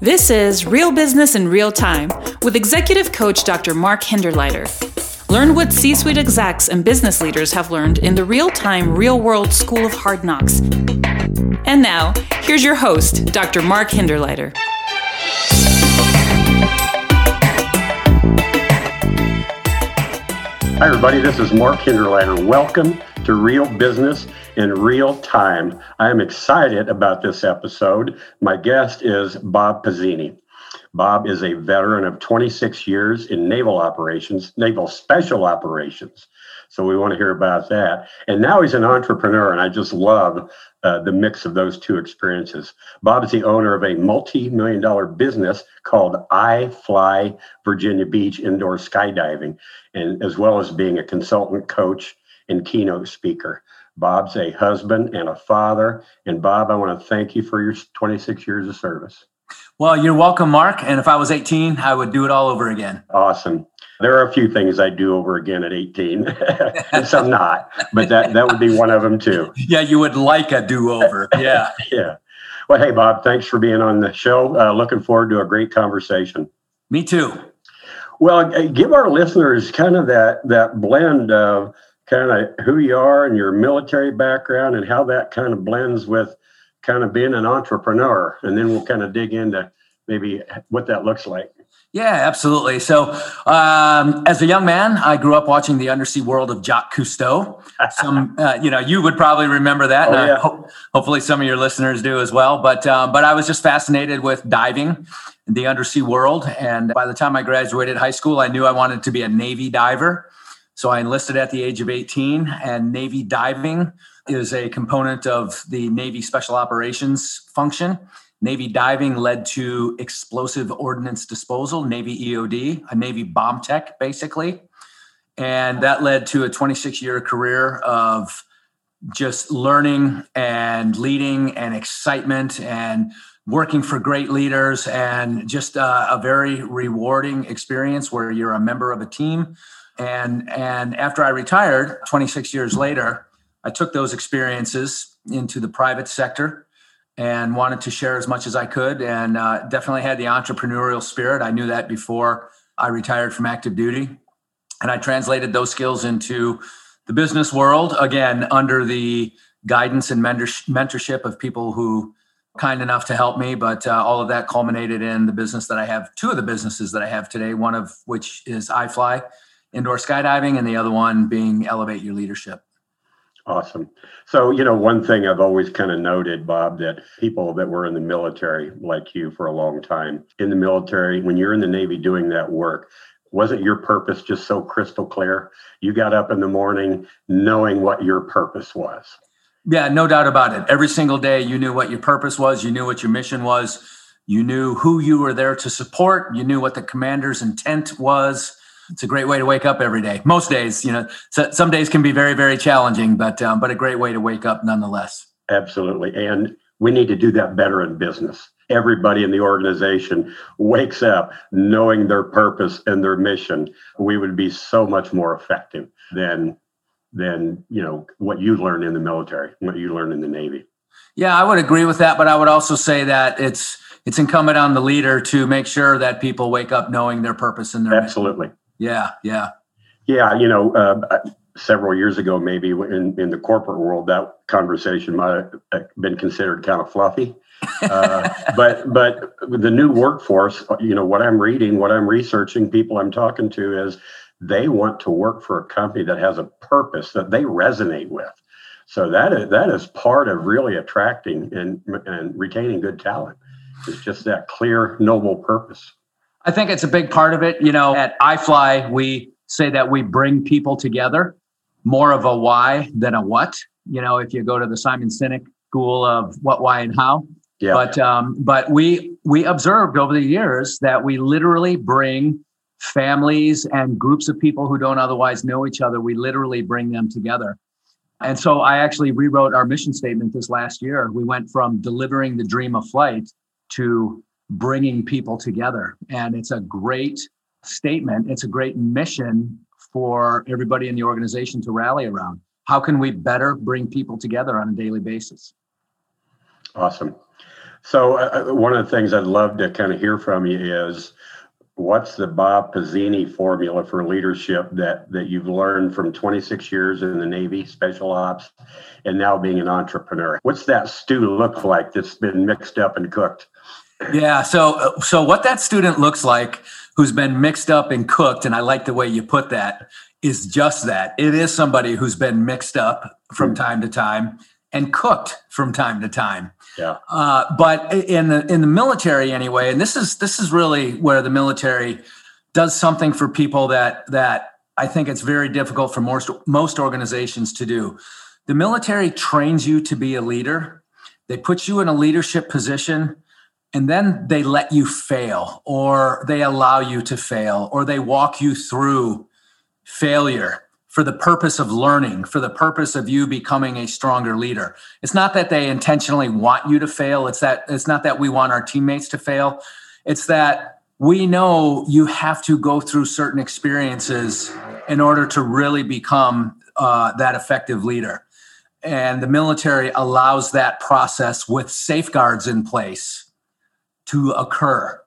This is Real Business in Real Time with executive coach Dr. Mark Hinderleiter. Learn what C suite execs and business leaders have learned in the real time, real world school of hard knocks. And now, here's your host, Dr. Mark Hinderleiter. Hi, everybody. This is Mark Hinderleiter. Welcome to Real Business in Real Time. I am excited about this episode. My guest is Bob Pizzini. Bob is a veteran of 26 years in naval operations, naval special operations. So we want to hear about that. And now he's an entrepreneur, and I just love uh, the mix of those two experiences. Bob is the owner of a multi million dollar business called iFly Virginia Beach Indoor Skydiving, and as well as being a consultant coach and keynote speaker. Bob's a husband and a father. And Bob, I want to thank you for your 26 years of service. Well, you're welcome, Mark. And if I was 18, I would do it all over again. Awesome. There are a few things I'd do over again at 18, and some not, but that, that would be one of them too. Yeah, you would like a do over. Yeah. yeah. Well, hey, Bob, thanks for being on the show. Uh, looking forward to a great conversation. Me too. Well, give our listeners kind of that that blend of kind of who you are and your military background and how that kind of blends with kind of being an entrepreneur. And then we'll kind of dig into maybe what that looks like. Yeah, absolutely. So, um, as a young man, I grew up watching the undersea world of Jacques Cousteau. Some, uh, you know, you would probably remember that. Oh, yeah. ho- hopefully, some of your listeners do as well. But, um, but I was just fascinated with diving, the undersea world. And by the time I graduated high school, I knew I wanted to be a Navy diver. So I enlisted at the age of 18, and Navy diving is a component of the Navy Special Operations function. Navy diving led to explosive ordnance disposal, Navy EOD, a Navy bomb tech, basically. And that led to a 26 year career of just learning and leading and excitement and working for great leaders and just uh, a very rewarding experience where you're a member of a team. And, and after I retired 26 years later, I took those experiences into the private sector and wanted to share as much as I could and uh, definitely had the entrepreneurial spirit. I knew that before I retired from active duty. And I translated those skills into the business world, again, under the guidance and mentorship of people who kind enough to help me. But uh, all of that culminated in the business that I have, two of the businesses that I have today, one of which is iFly indoor skydiving, and the other one being Elevate Your Leadership. Awesome. So, you know, one thing I've always kind of noted, Bob, that people that were in the military, like you for a long time, in the military, when you're in the Navy doing that work, wasn't your purpose just so crystal clear? You got up in the morning knowing what your purpose was. Yeah, no doubt about it. Every single day, you knew what your purpose was, you knew what your mission was, you knew who you were there to support, you knew what the commander's intent was it's a great way to wake up every day. Most days, you know, so, some days can be very, very challenging, but um, but a great way to wake up nonetheless. Absolutely, and we need to do that better in business. Everybody in the organization wakes up knowing their purpose and their mission. We would be so much more effective than than you know what you learned in the military, what you learned in the Navy. Yeah, I would agree with that, but I would also say that it's it's incumbent on the leader to make sure that people wake up knowing their purpose and their absolutely. Mission. Yeah, yeah, yeah. You know, uh, several years ago, maybe in in the corporate world, that conversation might have been considered kind of fluffy. uh, but but the new workforce, you know, what I'm reading, what I'm researching, people I'm talking to is they want to work for a company that has a purpose that they resonate with. So that is that is part of really attracting and and retaining good talent. It's just that clear, noble purpose. I think it's a big part of it. You know, at iFly, we say that we bring people together, more of a why than a what. You know, if you go to the Simon Sinek school of what, why, and how. Yeah. But um, but we we observed over the years that we literally bring families and groups of people who don't otherwise know each other. We literally bring them together. And so I actually rewrote our mission statement this last year. We went from delivering the dream of flight to bringing people together. And it's a great statement. It's a great mission for everybody in the organization to rally around. How can we better bring people together on a daily basis? Awesome. So, uh, uh, one of the things I'd love to kind of hear from you is what's the Bob Pizzini formula for leadership that that you've learned from 26 years in the Navy, special ops, and now being an entrepreneur? What's that stew look like that's been mixed up and cooked? Yeah. So, uh, so what that student looks like, who's been mixed up and cooked, and I like the way you put that, is just that. It is somebody who's been mixed up from mm. time to time and cooked from time to time. Yeah. Uh, but in the in the military anyway, and this is this is really where the military does something for people that that I think it's very difficult for most most organizations to do. The military trains you to be a leader. They put you in a leadership position and then they let you fail or they allow you to fail or they walk you through failure for the purpose of learning, for the purpose of you becoming a stronger leader. It's not that they intentionally want you to fail. It's that it's not that we want our teammates to fail. It's that we know you have to go through certain experiences in order to really become uh, that effective leader. And the military allows that process with safeguards in place to occur.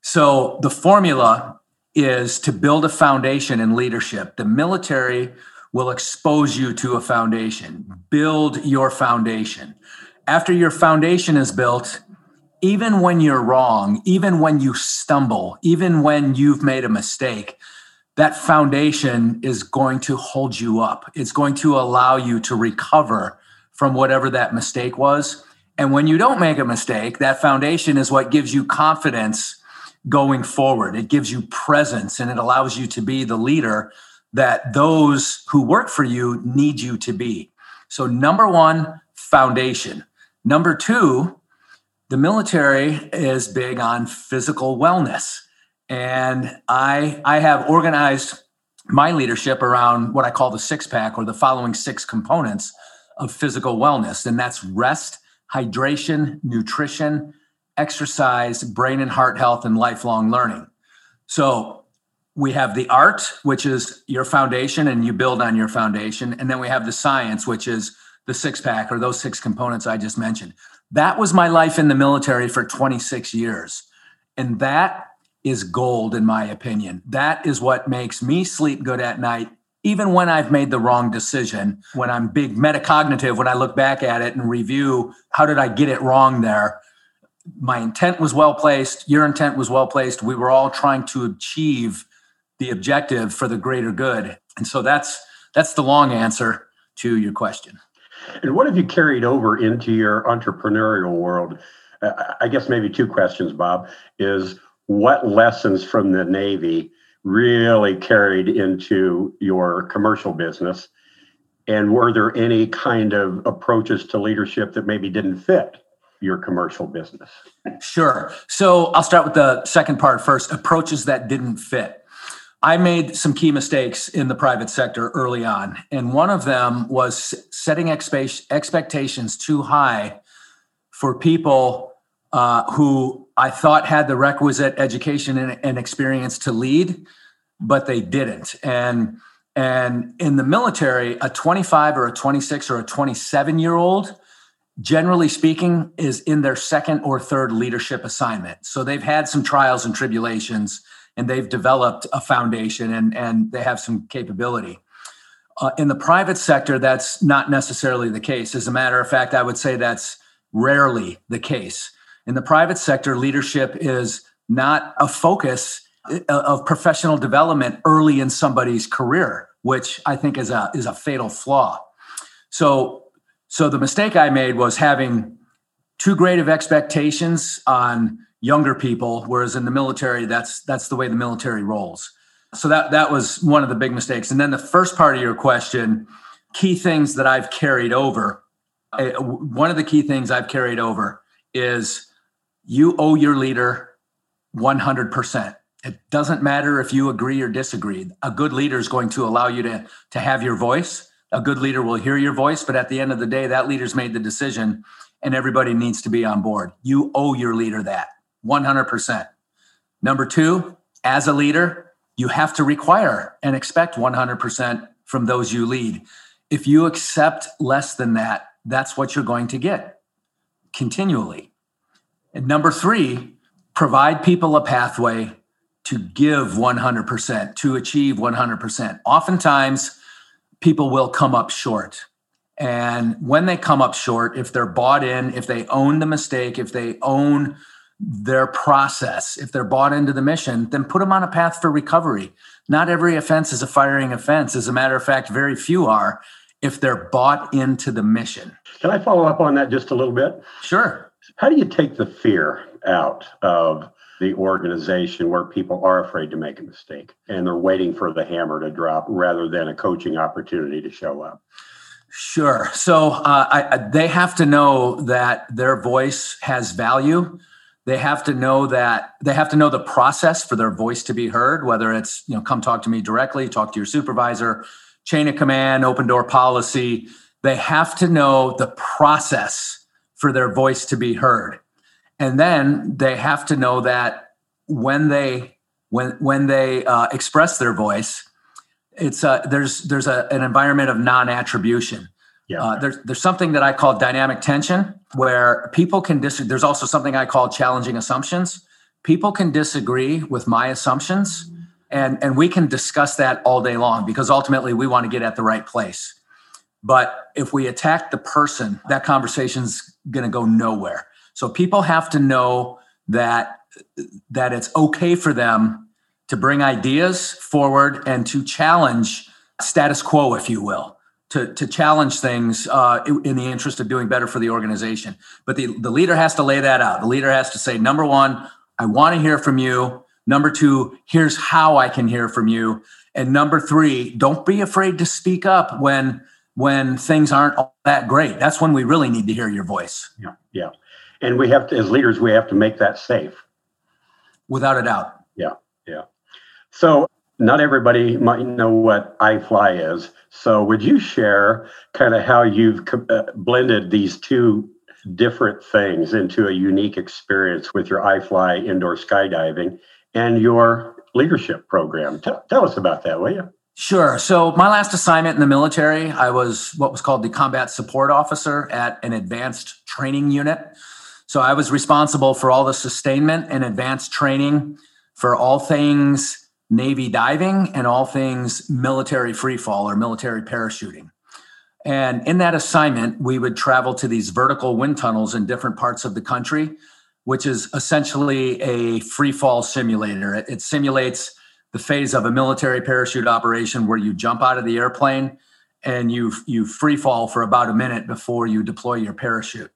So the formula is to build a foundation in leadership. The military will expose you to a foundation. Build your foundation. After your foundation is built, even when you're wrong, even when you stumble, even when you've made a mistake, that foundation is going to hold you up. It's going to allow you to recover from whatever that mistake was. And when you don't make a mistake, that foundation is what gives you confidence going forward. It gives you presence and it allows you to be the leader that those who work for you need you to be. So, number one, foundation. Number two, the military is big on physical wellness. And I, I have organized my leadership around what I call the six pack or the following six components of physical wellness. And that's rest, hydration, nutrition, exercise, brain and heart health, and lifelong learning. So we have the art, which is your foundation, and you build on your foundation. And then we have the science, which is the six pack or those six components I just mentioned. That was my life in the military for 26 years. And that is gold, in my opinion. That is what makes me sleep good at night, even when I've made the wrong decision, when I'm big metacognitive, when I look back at it and review how did I get it wrong there? My intent was well placed. Your intent was well placed. We were all trying to achieve the objective for the greater good. And so that's that's the long answer to your question. And what have you carried over into your entrepreneurial world? I guess maybe two questions bob is what lessons from the navy really carried into your commercial business and were there any kind of approaches to leadership that maybe didn't fit your commercial business? Sure. So I'll start with the second part first approaches that didn't fit. I made some key mistakes in the private sector early on. And one of them was setting expe- expectations too high for people uh, who I thought had the requisite education and, and experience to lead, but they didn't. And and in the military, a 25 or a 26 or a 27 year old generally speaking, is in their second or third leadership assignment. So they've had some trials and tribulations and they've developed a foundation and, and they have some capability. Uh, in the private sector, that's not necessarily the case. As a matter of fact, I would say that's rarely the case. In the private sector, leadership is not a focus uh, of professional development early in somebody's career, which I think is a, is a fatal flaw. So so the mistake I made was having too great of expectations on younger people, whereas in the military, that's that's the way the military rolls. So that that was one of the big mistakes. And then the first part of your question, key things that I've carried over. Uh, one of the key things I've carried over is you owe your leader 100%. It doesn't matter if you agree or disagree. A good leader is going to allow you to, to have your voice a good leader will hear your voice, but at the end of the day, that leader's made the decision and everybody needs to be on board. You owe your leader that 100%. Number two, as a leader, you have to require and expect 100% from those you lead. If you accept less than that, that's what you're going to get continually. And number three, provide people a pathway to give 100%, to achieve 100%. Oftentimes, people will come up short. And when they come up short, if they're bought in, if they own the mistake, if they own their process, if they're bought into the mission, then put them on a path for recovery. Not every offense is a firing offense. As a matter of fact, very few are if they're bought into the mission. Can I follow up on that just a little bit? Sure. How do you take the fear out of the organization where people are afraid to make a mistake and they're waiting for the hammer to drop rather than a coaching opportunity to show up? Sure. So uh, I, they have to know that their voice has value. They have to know that they have to know the process for their voice to be heard, whether it's, you know, come talk to me directly, talk to your supervisor, chain of command, open door policy. They have to know the process for their voice to be heard. And then they have to know that when they when when they uh, express their voice, it's uh, there's there's a, an environment of non-attribution. Yeah. Uh, there's there's something that I call dynamic tension where people can disagree. There's also something I call challenging assumptions. People can disagree with my assumptions, and and we can discuss that all day long because ultimately we want to get at the right place. But if we attack the person, that conversation's going to go nowhere. So people have to know that that it's okay for them to bring ideas forward and to challenge status quo, if you will, to, to challenge things uh, in the interest of doing better for the organization. But the, the leader has to lay that out. The leader has to say, number one, I want to hear from you. Number two, here's how I can hear from you. And number three, don't be afraid to speak up when when things aren't all that great. That's when we really need to hear your voice. Yeah, yeah. And we have to, as leaders, we have to make that safe. Without a doubt. Yeah, yeah. So not everybody might know what iFly is. So would you share kind of how you've uh, blended these two different things into a unique experience with your iFly indoor skydiving and your leadership program? Tell us about that, will you? Sure. So my last assignment in the military, I was what was called the combat support officer at an advanced training unit. So I was responsible for all the sustainment and advanced training for all things Navy diving and all things military free fall or military parachuting. And in that assignment, we would travel to these vertical wind tunnels in different parts of the country, which is essentially a free fall simulator. It, it, simulates the phase of a military parachute operation where you jump out of the airplane and you, you free fall for about a minute before you deploy your parachute.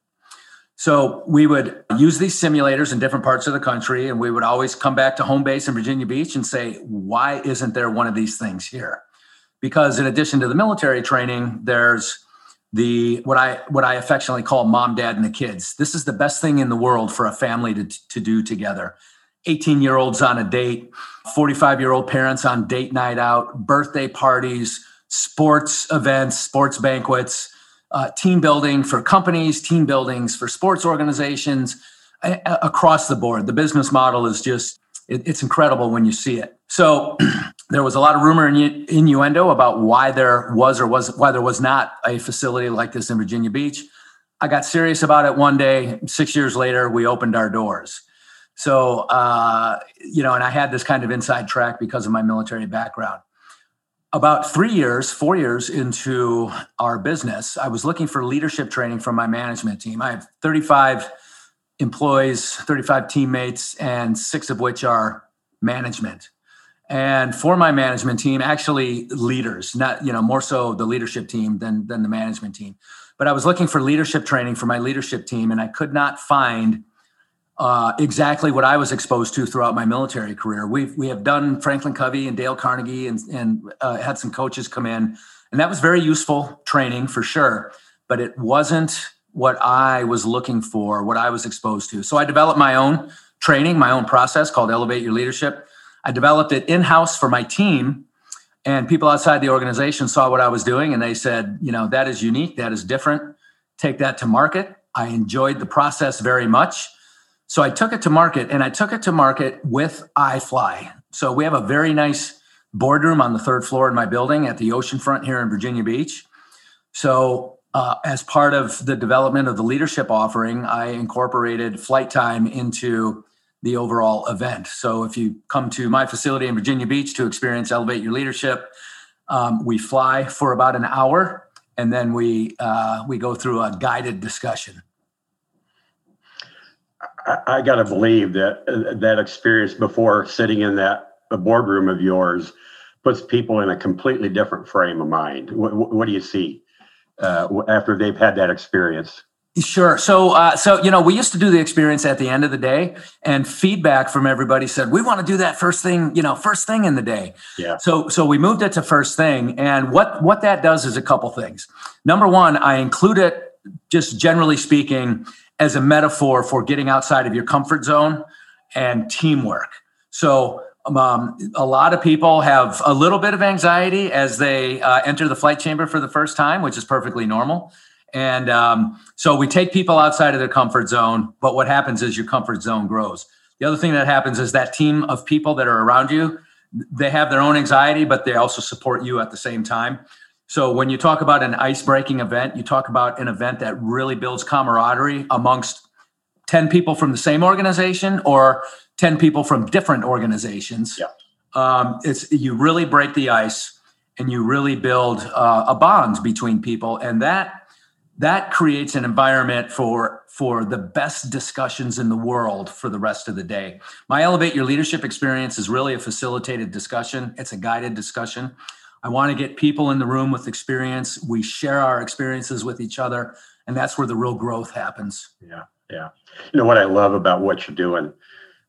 So we would use these simulators in different parts of the country, and we would always come back to home base in Virginia Beach and say, why isn't there one of these things here? Because in addition to the military training, there's the what I what I affectionately call mom, dad, and the kids. This is the best thing in the world for a family to, to do together. 18 year olds on a date, 45 year old parents on date night out, birthday parties, sports events, sports banquets uh, team building for companies, team buildings for sports organizations across the board. The business model is just, it, it's incredible when you see it. So there was a lot of rumor and innuendo about why there was or was why there was not a facility like this in Virginia Beach. I got serious about it one day. Six years later, we opened our doors. So, uh, you know, and I had this kind of inside track because of my military background about three years, four years into our business, I was looking for leadership training from my management team. I have 35 employees, 35 teammates, and six of which are management. And for my management team, actually leaders, not, you know, more so the leadership team than, than the management team. But I was looking for leadership training for my leadership team, and I could not find uh, exactly what I was exposed to throughout my military career. We've we have done Franklin Covey and Dale Carnegie and and uh, had some coaches come in, and that was very useful training for sure. But it wasn't what I was looking for, what I was exposed to. So I developed my own training, my own process called Elevate Your Leadership. I developed it in house for my team, and people outside the organization saw what I was doing, and they said, you know, that is unique, that is different. Take that to market. I enjoyed the process very much so I took it to market and I took it to market with iFly. So we have a very nice boardroom on the third floor in my building at the oceanfront here in Virginia Beach. So uh, as part of the development of the leadership offering, I incorporated flight time into the overall event. So if you come to my facility in Virginia Beach to experience Elevate Your Leadership, um, we fly for about an hour and then we uh, we go through a guided discussion. I, I got to believe that uh, that experience before sitting in that boardroom of yours puts people in a completely different frame of mind. What, what do you see uh, after they've had that experience? Sure. So, uh, so you know, we used to do the experience at the end of the day, and feedback from everybody said we want to do that first thing. You know, first thing in the day. Yeah. So, so we moved it to first thing, and what what that does is a couple things. Number one, I include it just generally speaking as a metaphor for getting outside of your comfort zone and teamwork. So, um, a lot of people have a little bit of anxiety as they uh, enter the flight chamber for the first time, which is perfectly normal. And um, so we take people outside of their comfort zone, but what happens is your comfort zone grows. The other thing that happens is that team of people that are around you, they have their own anxiety, but they also support you at the same time. So when you talk about an ice breaking event, you talk about an event that really builds camaraderie amongst 10 people from the same organization or 10 people from different organizations. Yeah. Um, it's you really break the ice and you really build uh, a bond between people and that that creates an environment for for the best discussions in the world for the rest of the day my elevate your leadership experience is really a facilitated discussion it's a guided discussion i want to get people in the room with experience we share our experiences with each other and that's where the real growth happens yeah yeah you know what i love about what you're doing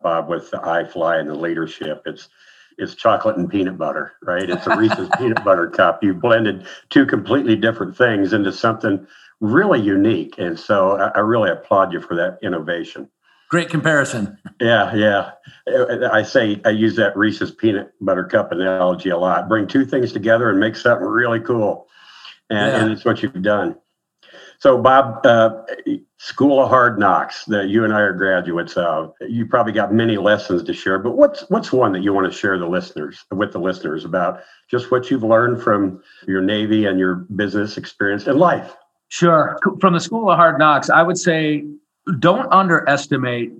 uh, with the iFly and the leadership it's it's chocolate and peanut butter, right? It's a Reese's peanut butter cup. You blended two completely different things into something really unique. And so I, I really applaud you for that innovation. Great comparison. Yeah, yeah. I say I use that Reese's peanut butter cup analogy a lot. Bring two things together and make something really cool. And, yeah. and it's what you've done. So, Bob, uh, School of Hard Knocks that you and I are graduates of. You probably got many lessons to share, but what's what's one that you want to share the listeners with the listeners about just what you've learned from your Navy and your business experience in life? Sure. From the School of Hard Knocks, I would say don't underestimate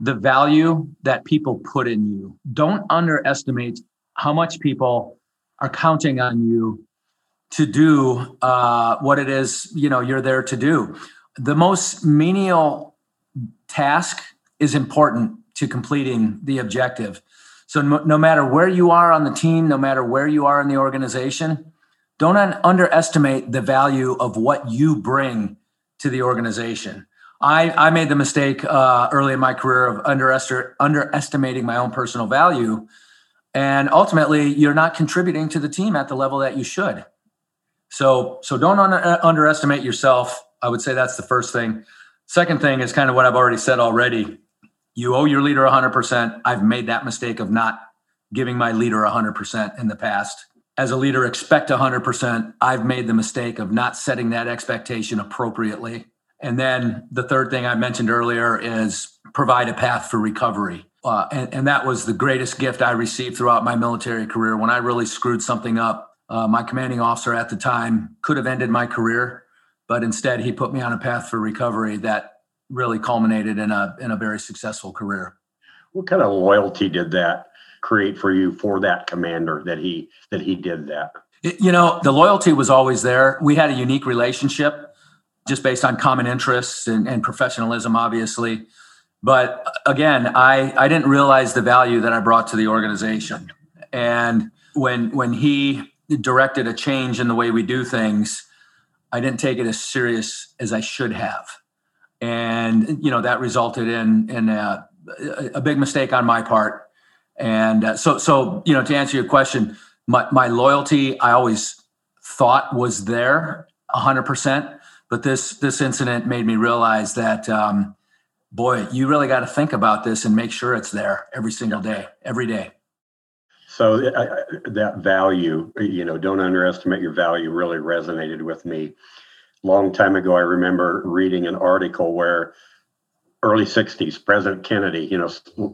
the value that people put in you. Don't underestimate how much people are counting on you to do uh, what it is you know you're there to do. The most menial task is important to completing the objective. So no, no matter where you are on the team, no matter where you are in the organization, don't un- underestimate the value of what you bring to the organization. I, I made the mistake uh, early in my career of underest- underestimating my own personal value. And ultimately, you're not contributing to the team at the level that you should. So, so don't un- underestimate yourself. I would say that's the first thing. Second thing is kind of what I've already said already. You owe your leader 100%. I've made that mistake of not giving my leader 100% in the past as a leader expect 100% i've made the mistake of not setting that expectation appropriately and then the third thing i mentioned earlier is provide a path for recovery uh, and, and, that was the greatest gift i received throughout my military career when i really screwed something up uh, my commanding officer at the time could have ended my career but instead he put me on a path for recovery that really culminated in a in a very successful career what kind of loyalty did that create for you for that commander that he that he did that? You know, the loyalty was always there. We had a unique relationship just based on common interests and, and professionalism, obviously. But again, I, I didn't realize the value that I brought to the organization. And when when he directed a change in the way we do things, I didn't take it as serious as I should have. And you know that resulted in in a, a big mistake on my part and uh, so, so you know, to answer your question, my, my loyalty I always thought was there, hundred percent. But this this incident made me realize that, um, boy, you really got to think about this and make sure it's there every single day, every day. So that value, you know, don't underestimate your value. Really resonated with me. Long time ago, I remember reading an article where early 60s, President Kennedy, you know,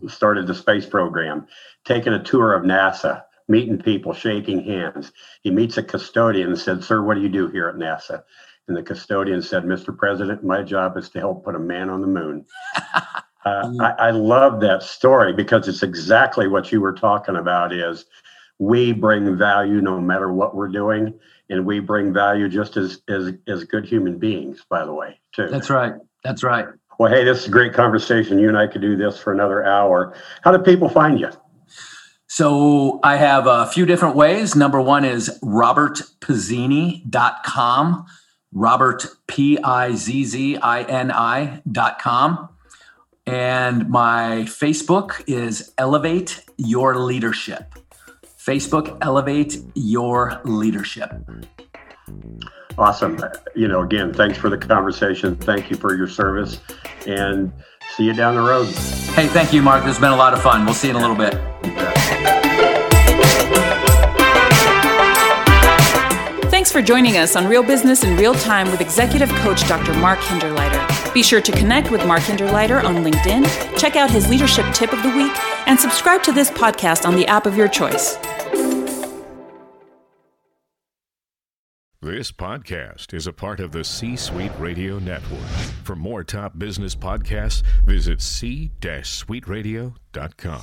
started the space program, taking a tour of NASA, meeting people, shaking hands. He meets a custodian and said, Sir, what do you do here at NASA? And the custodian said, Mr. President, my job is to help put a man on the moon. Uh, I, I love that story because it's exactly what you were talking about is we bring value no matter what we're doing and we bring value just as as as good human beings by the way too. That's right. That's right. Well hey this is a great conversation. You and i could do this for another hour. How do people find you? So I have a few different ways. Number one is robertpizzini.com, Robert, P I Z Z I N I.com. And my Facebook is Elevate Your Leadership. Facebook, Elevate Your Leadership. Awesome. You know, again, thanks for the conversation. Thank you for your service and see you down the road. Hey, thank you, Mark. This has been a lot of fun. We'll see you in a little bit. For joining us on Real Business in Real Time with Executive Coach Dr. Mark Hinderleiter. Be sure to connect with Mark Hinderleiter on LinkedIn, check out his leadership tip of the week, and subscribe to this podcast on the app of your choice. This podcast is a part of the C Suite Radio Network. For more top business podcasts, visit c-suiteradio.com.